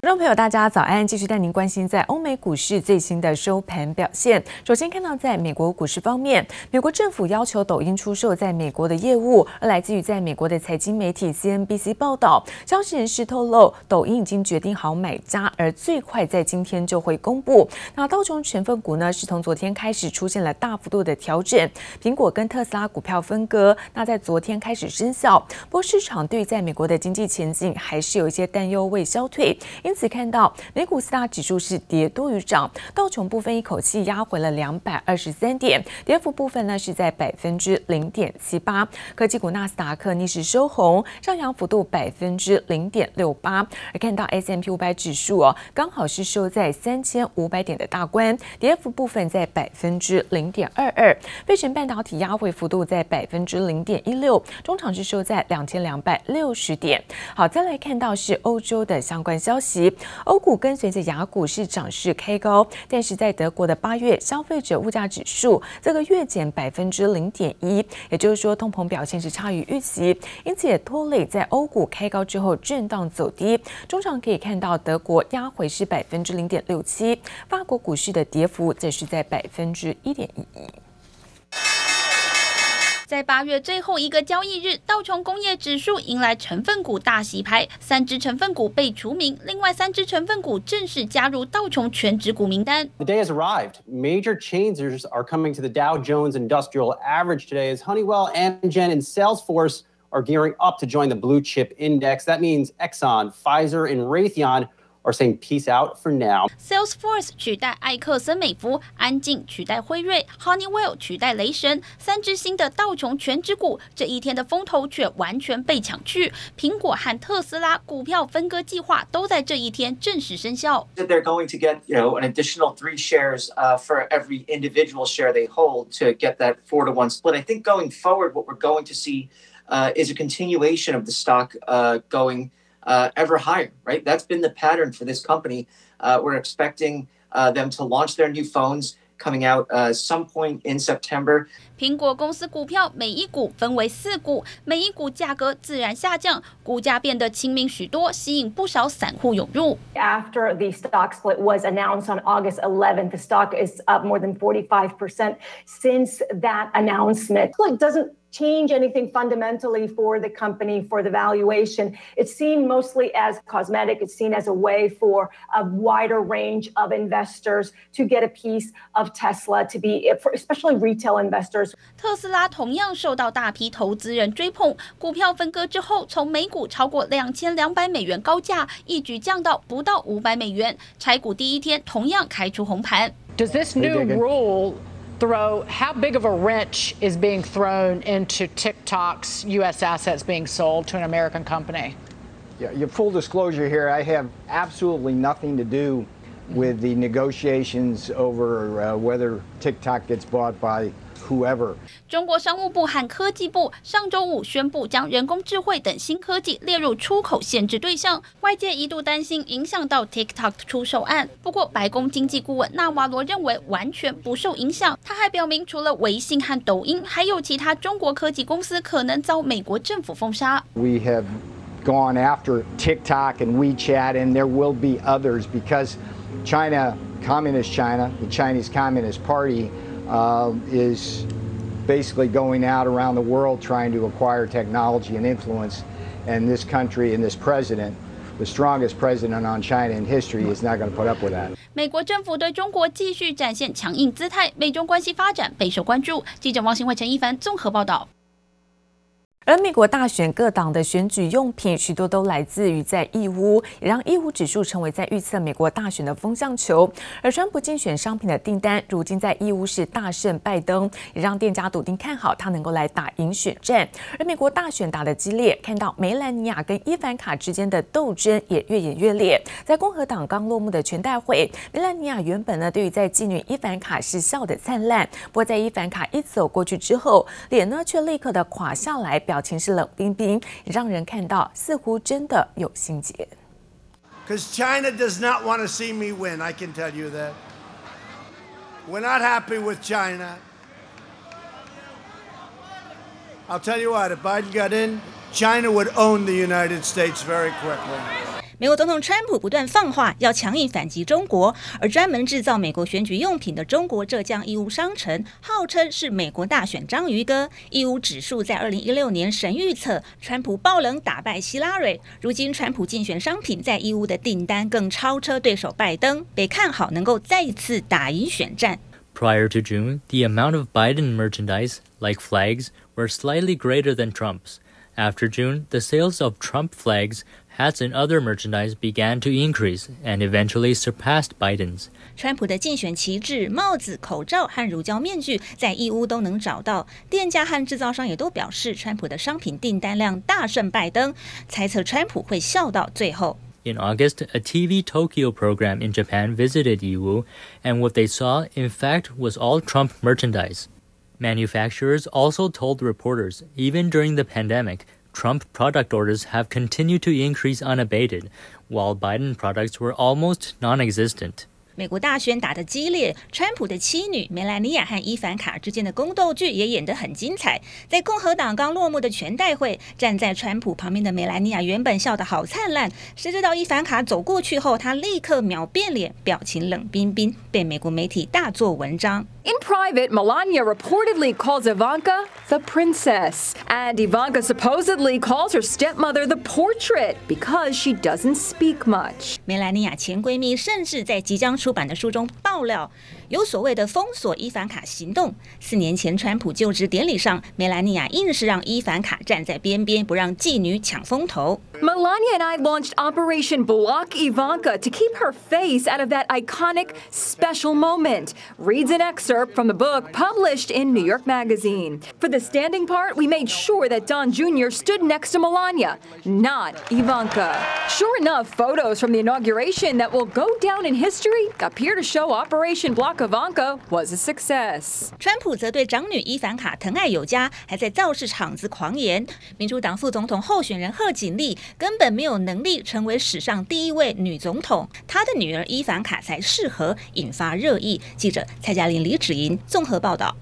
观众朋友，大家早安！继续带您关心在欧美股市最新的收盘表现。首先看到，在美国股市方面，美国政府要求抖音出售在美国的业务。而来自于在美国的财经媒体 CNBC 报道，消息人士透露，抖音已经决定好买家，而最快在今天就会公布。那道琼成分股呢，是从昨天开始出现了大幅度的调整。苹果跟特斯拉股票分割，那在昨天开始生效。不过市场对于在美国的经济前景还是有一些担忧未消退。因此看到美股四大指数是跌多于涨，道琼部分一口气压回了两百二十三点，跌幅部分呢是在百分之零点七八。科技股纳斯达克逆势收红，上扬幅度百分之零点六八。而看到 S M P 五百指数哦，刚好是收在三千五百点的大关，跌幅部分在百分之零点二二。费城半导体压回幅度在百分之零点一六，中场是收在两千两百六十点。好，再来看到是欧洲的相关消息。欧股跟随着亚股是涨势开高，但是在德国的八月消费者物价指数这个月减百分之零点一，也就是说通膨表现是差于预期，因此也拖累在欧股开高之后震荡走低。中场可以看到德国压回是百分之零点六七，法国股市的跌幅则是在百分之一点一一。在八月最后一个交易日，道琼工业指数迎来成分股大洗牌，三只成分股被除名，另外三只成分股正式加入道琼权值股名单。The day has arrived. Major changers are coming to the Dow Jones Industrial Average today as Honeywell, Amgen, and Salesforce are gearing up to join the blue chip index. That means Exxon, Pfizer, and Raytheon are saying peace out for now. Salesforce 取代艾克森美孚，安进取代辉瑞，Honeywell 取代雷神，三只新的道琼权值股，这一天的风头却完全被抢去。苹果和特斯拉股票分割计划都在这一天正式生效。They're going to get, you know, an additional three shares, uh, for every individual share they hold to get that four to one split. I think going forward, what we're going to see, uh, is a continuation of the stock, uh, going. Uh, ever higher, right? That's been the pattern for this company. Uh, we're expecting uh, them to launch their new phones coming out uh, some point in September. 苹果公司股票每一股分为四股，每一股价格自然下降，股价变得亲民许多，吸引不少散户涌入。After the stock split was announced on August 11th, the stock is up more than 45% since that announcement. It doesn't change anything fundamentally for the company, for the valuation. It's seen mostly as cosmetic. It's seen as a way for a wider range of investors to get a piece of Tesla, to be, especially retail investors. 特斯拉同样受到大批投资人追捧，股票分割之后，从每股超过两千两百美元高价，一举降到不到五百美元。拆股第一天同样开出红盘。Does this new rule throw how big of a wrench is being thrown into TikTok's U.S. assets being sold to an American company? Yeah, your full disclosure here, I have absolutely nothing to do with the negotiations over uh, whether TikTok gets bought by Whoever. 中国商务部和科技部上周五宣布，将人工智慧等新科技列入出口限制对象。外界一度担心影响到 TikTok 出售案，不过白宫经济顾问纳瓦罗认为完全不受影响。他还表明，除了微信和抖音，还有其他中国科技公司可能遭美国政府封杀。We have gone after TikTok and WeChat, and there will be others because China, Communist China, the Chinese Communist Party. Uh, is basically going out around the world trying to acquire technology and influence. And this country and this president, the strongest president on China in history, is not going to put up with that. 美国政府对中国继续展现强硬姿态，美中关系发展备受关注。记者王新惠、陈一凡综合报道。 而美国大选各党的选举用品，许多都来自于在义乌，也让义乌指数成为在预测美国大选的风向球。而川普竞选商品的订单，如今在义乌是大胜拜登，也让店家笃定看好他能够来打赢选战。而美国大选打得激烈，看到梅兰妮亚跟伊凡卡之间的斗争也越演越烈。在共和党刚落幕的全代会，梅兰妮亚原本呢对于在继女伊凡卡是笑得灿烂，不过在伊凡卡一走过去之后，脸呢却立刻的垮下来。表情是冷冰冰，也让人看到似乎真的有心结。Because China does not want to see me win, I can tell you that. We're not happy with China. I'll tell you what, if Biden got in, China would own the United States very quickly. 美国总统川普不断放话，要强硬反击中国，而专门制造美国选举用品的中国浙江义乌商城，号称是美国大选章鱼哥。义乌指数在二零一六年神预测川普爆冷打败希拉蕊，如今川普竞选商品在义乌的订单更超车对手拜登，被看好能够再次打赢选战。Prior to June, the amount of Biden merchandise, like flags, were slightly greater than Trump's. After June, the sales of Trump flags Hats and other merchandise began to increase and eventually surpassed Biden's. 川普的竞选旗帜、帽子、口罩和乳胶面具在义乌都能找到。店家和制造商也都表示，川普的商品订单量大胜拜登，猜测川普会笑到最后。In August, a TV Tokyo program in Japan visited Yiwu, and what they saw, in fact, was all Trump merchandise. Manufacturers also told reporters, even during the pandemic, Trump product orders have continued to increase unabated, while Biden products were almost non-existent. 美国大选打得激烈，川普的妻女梅兰妮亚和伊凡卡之间的宫斗剧也演得很精彩。在共和党刚落幕的全代会，站在川普旁边的梅兰妮亚原本笑得好灿烂，谁知道伊凡卡走过去后，她立刻秒变脸，表情冷冰冰，被美国媒体大做文章。In private, Melania reportedly calls Ivanka the princess, and Ivanka supposedly calls her stepmother the portrait because she doesn't speak much. 梅兰妮亚前闺蜜甚至在即将出出版的书中爆料，有所谓的封锁伊凡卡行动。四年前川普就职典礼上，梅兰妮亚硬是让伊凡卡站在边边，不让继女抢风头。Melania and I launched Operation Block Ivanka to keep her face out of that iconic special moment. Reads an excerpt from the book published in New York Magazine. For the standing part, we made sure that Don Jr. stood next to Melania, not Ivanka. Sure enough, photos from the inauguration that will go down in history appear to show Operation Block Ivanka was a success. 川普则对长女伊凡卡疼爱有加，还在造势场子狂言，民主党副总统候选人贺锦丽。根本没有能力成为史上第一位女总统，她的女儿伊凡卡才适合，引发热议。记者蔡嘉玲、李芷莹综合报道。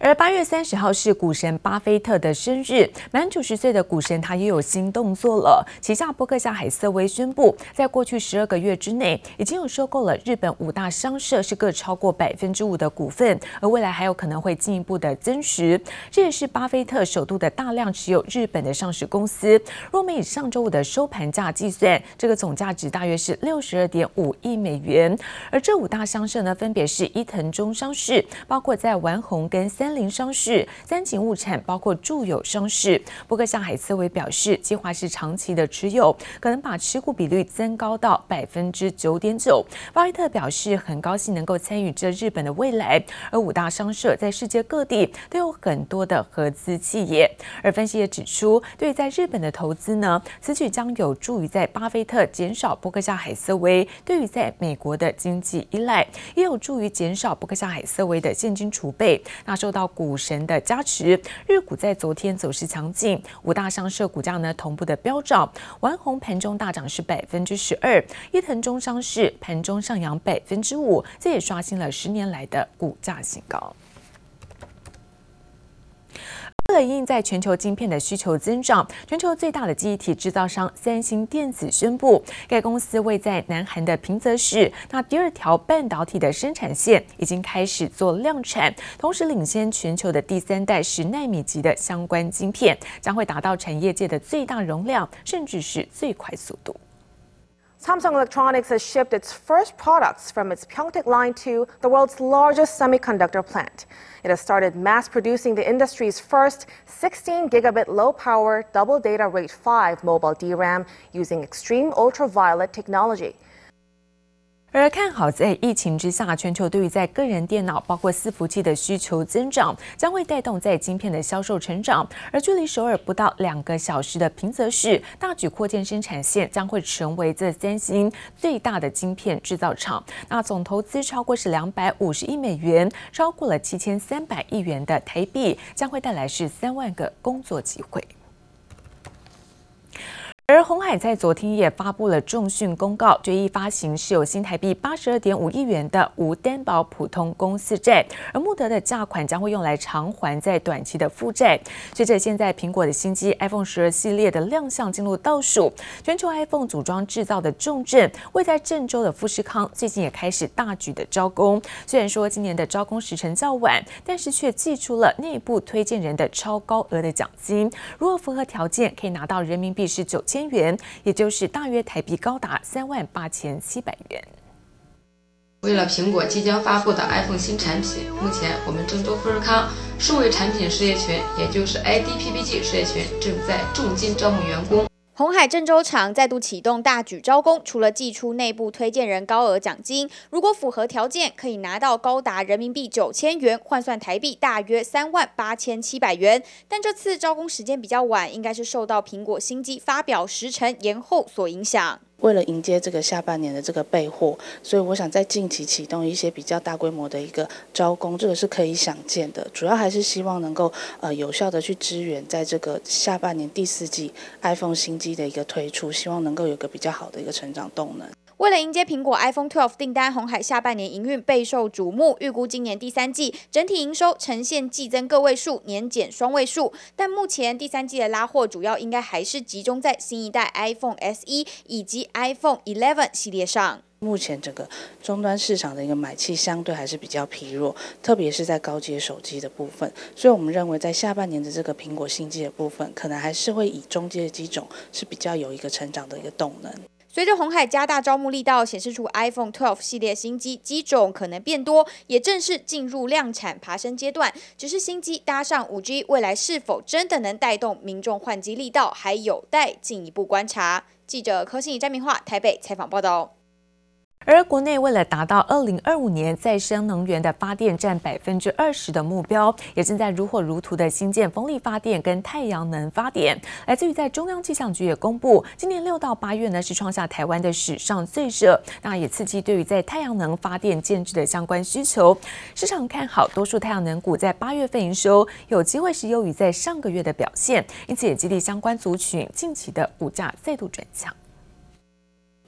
而八月三十号是股神巴菲特的生日，满九十岁的股神他也有新动作了。旗下波克夏海瑟威宣布，在过去十二个月之内，已经有收购了日本五大商社，是各超过百分之五的股份，而未来还有可能会进一步的增持。这也是巴菲特首度的大量持有日本的上市公司。若我们以上周五的收盘价计算，这个总价值大约是六十二点五亿美元。而这五大商社呢，分别是伊藤忠商事，包括在丸红跟三。三菱商事、三井物产，包括住友商事。波克夏海瑟威表示，计划是长期的持有，可能把持股比率增高到百分之九点九。巴菲特表示，很高兴能够参与这日本的未来。而五大商社在世界各地都有很多的合资企业。而分析也指出，对于在日本的投资呢，此举将有助于在巴菲特减少波克夏海瑟威对于在美国的经济依赖，也有助于减少波克夏海瑟威的现金储备。那受到股神的加持，日股在昨天走势强劲，五大商社股价呢同步的飙涨，丸红盘中大涨是百分之十二，伊藤忠商事盘中上扬百分之五，这也刷新了十年来的股价新高。为了因应在全球晶片的需求增长，全球最大的记忆体制造商三星电子宣布，该公司位在南韩的平泽市，那第二条半导体的生产线已经开始做量产，同时领先全球的第三代十纳米级的相关晶片，将会达到产业界的最大容量，甚至是最快速度。Samsung Electronics has shipped its first products from its Pyeongtaek line to the world's largest semiconductor plant. It has started mass producing the industry's first 16 gigabit low power double data rate 5 mobile DRAM using extreme ultraviolet technology. 而看好在疫情之下，全球对于在个人电脑包括伺服器的需求增长，将会带动在晶片的销售成长。而距离首尔不到两个小时的平泽市，大举扩建生产线，将会成为这三星最大的晶片制造厂。那总投资超过是两百五十亿美元，超过了七千三百亿元的台币，将会带来是三万个工作机会。而鸿海在昨天也发布了重讯公告，决议发行是有新台币八十二点五亿元的无担保普通公司债，而募得的价款将会用来偿还在短期的负债。随着现在苹果的新机 iPhone 十二系列的亮相进入倒数，全球 iPhone 组装制造的重镇位在郑州的富士康最近也开始大举的招工。虽然说今年的招工时程较晚，但是却寄出了内部推荐人的超高额的奖金，如果符合条件，可以拿到人民币是九千。千元，也就是大约台币高达三万八千七百元。为了苹果即将发布的 iPhone 新产品，目前我们郑州富士康数位产品事业群，也就是 IDPPG 事业群，正在重金招募员工。鸿海郑州厂再度启动大举招工，除了寄出内部推荐人高额奖金，如果符合条件，可以拿到高达人民币九千元，换算台币大约三万八千七百元。但这次招工时间比较晚，应该是受到苹果新机发表时程延后所影响。为了迎接这个下半年的这个备货，所以我想在近期启动一些比较大规模的一个招工，这个是可以想见的。主要还是希望能够呃有效的去支援在这个下半年第四季 iPhone 新机的一个推出，希望能够有个比较好的一个成长动能。为了迎接苹果 iPhone 12订单，鸿海下半年营运备受瞩目，预估今年第三季整体营收呈现季增个位数，年减双位数。但目前第三季的拉货主要应该还是集中在新一代 iPhone SE 以及 iPhone 11系列上。目前整个终端市场的一个买气相对还是比较疲弱，特别是在高阶手机的部分。所以我们认为在下半年的这个苹果新机的部分，可能还是会以中阶的机种是比较有一个成长的一个动能。随着红海加大招募力道，显示出 iPhone 12系列新机机种可能变多，也正式进入量产爬升阶段。只是新机搭上 5G，未来是否真的能带动民众换机力道，还有待进一步观察。记者柯信怡、张明化台北采访报道。而国内为了达到二零二五年再生能源的发电占百分之二十的目标，也正在如火如荼的新建风力发电跟太阳能发电。来自于在中央气象局也公布，今年六到八月呢是创下台湾的史上最热，那也刺激对于在太阳能发电建置的相关需求。市场看好多数太阳能股在八月份营收有机会是优于在上个月的表现，因此也激励相关族群近期的股价再度转强。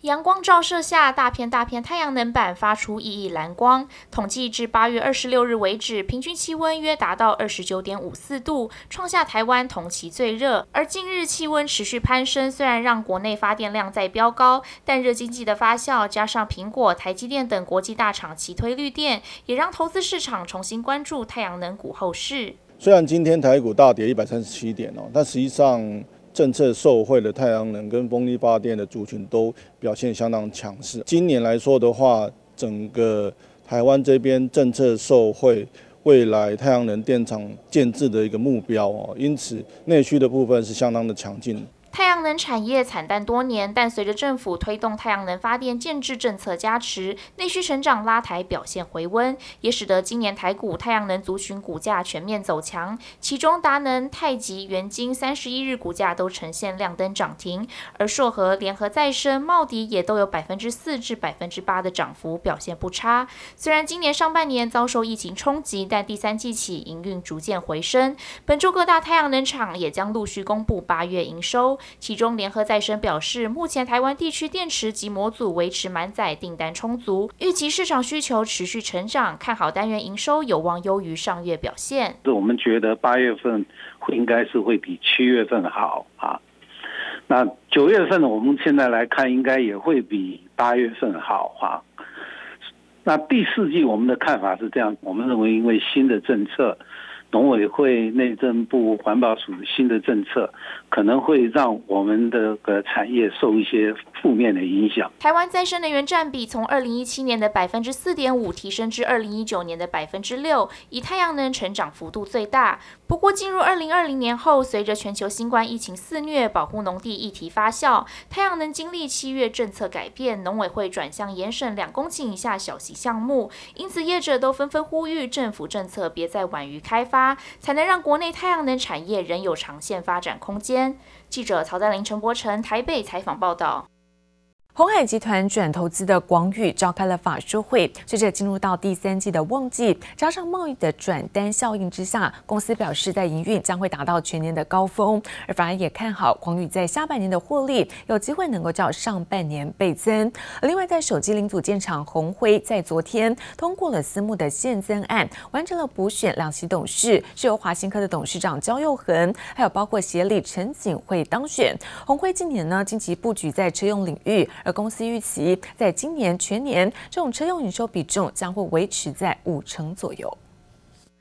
阳光照射下，大片大片太阳能板发出熠熠蓝光。统计至八月二十六日为止，平均气温约达到二十九点五四度，创下台湾同期最热。而近日气温持续攀升，虽然让国内发电量在飙高，但热经济的发酵，加上苹果、台积电等国际大厂齐推绿电，也让投资市场重新关注太阳能股后市。虽然今天台股大跌一百三十七点哦，但实际上。政策受惠的太阳能跟风力发电的族群都表现相当强势。今年来说的话，整个台湾这边政策受惠，未来太阳能电厂建制的一个目标哦，因此内需的部分是相当的强劲。太阳能产业惨淡多年，但随着政府推动太阳能发电建置政策加持，内需成长拉抬表现回温，也使得今年台股太阳能族群股价全面走强。其中达能、太极、元晶三十一日股价都呈现亮灯涨停，而硕和、联合再生、茂迪也都有百分之四至百分之八的涨幅，表现不差。虽然今年上半年遭受疫情冲击，但第三季起营运逐渐回升。本周各大太阳能厂也将陆续公布八月营收。其中，联合再生表示，目前台湾地区电池及模组维持满载，订单充足，预期市场需求持续成长，看好单元营收有望优于上月表现。我们觉得八月份会应该是会比七月份好啊。那九月份我们现在来看，应该也会比八月份好哈。那第四季我们的看法是这样，我们认为因为新的政策。农委会、内政部、环保署新的政策，可能会让我们的个产业受一些负面的影响。台湾再生能源占比从二零一七年的百分之四点五提升至二零一九年的百分之六，以太阳能成长幅度最大。不过，进入二零二零年后，随着全球新冠疫情肆虐，保护农地议题发酵，太阳能经历七月政策改变，农委会转向严审两公顷以下小型项目，因此业者都纷纷呼吁政府政策别再晚于开发。才能让国内太阳能产业仍有长线发展空间。记者曹在林、陈柏成台北采访报道。鸿海集团转投资的广宇召开了法说会，随着进入到第三季的旺季，加上贸易的转单效应之下，公司表示在营运将会达到全年的高峰，而法人也看好广宇在下半年的获利有机会能够较上半年倍增。另外，在手机零组件厂鸿辉在昨天通过了私募的现增案，完成了补选两席董事，是由华新科的董事长焦祐恒，还有包括协理陈景惠当选。鸿辉今年呢，积极布局在车用领域。而公司预期，在今年全年，这种车用营收比重将会维持在五成左右。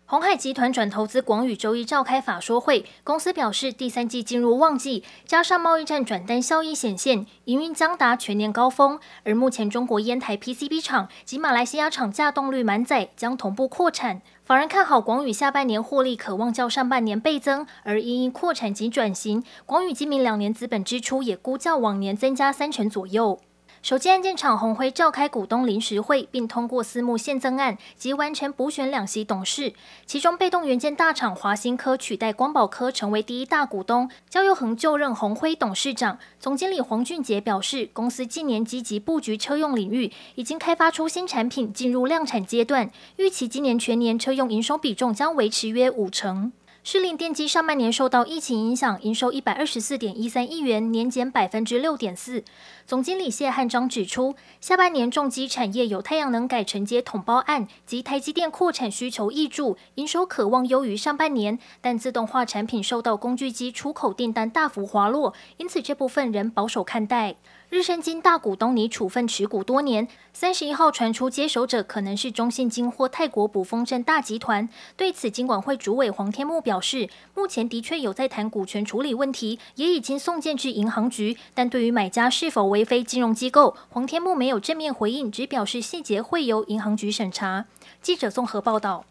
鸿海集团转投资广宇周一召开法说会，公司表示，第三季进入旺季，加上贸易战转单效益显现，营运将达全年高峰。而目前中国烟台 PCB 厂及马来西亚厂稼动率满载，将同步扩产。法人看好广宇下半年获利可望较上半年倍增，而因应扩产及转型，广宇今明两年资本支出也估较往年增加三成左右。手机按键厂鸿辉召开股东临时会，并通过私募现增案及完成补选两席董事。其中，被动元件大厂华新科取代光宝科成为第一大股东，焦祐恒就任鸿辉董事长。总经理黄俊杰表示，公司近年积极布局车用领域，已经开发出新产品，进入量产阶段。预期今年全年车用营收比重将维持约五成。士林电机上半年受到疫情影响，营收一百二十四点一三亿元，年减百分之六点四。总经理谢汉章指出，下半年重机产业有太阳能改承接统包案及台积电扩产需求挹注，营收可望优于上半年。但自动化产品受到工具机出口订单大幅滑落，因此这部分仍保守看待。日升金大股东拟处分持股多年，三十一号传出接手者可能是中信金或泰国卜丰正大集团。对此，金管会主委黄天牧表表示，目前的确有在谈股权处理问题，也已经送件至银行局。但对于买家是否为非金融机构，黄天木没有正面回应，只表示细节会由银行局审查。记者综合报道。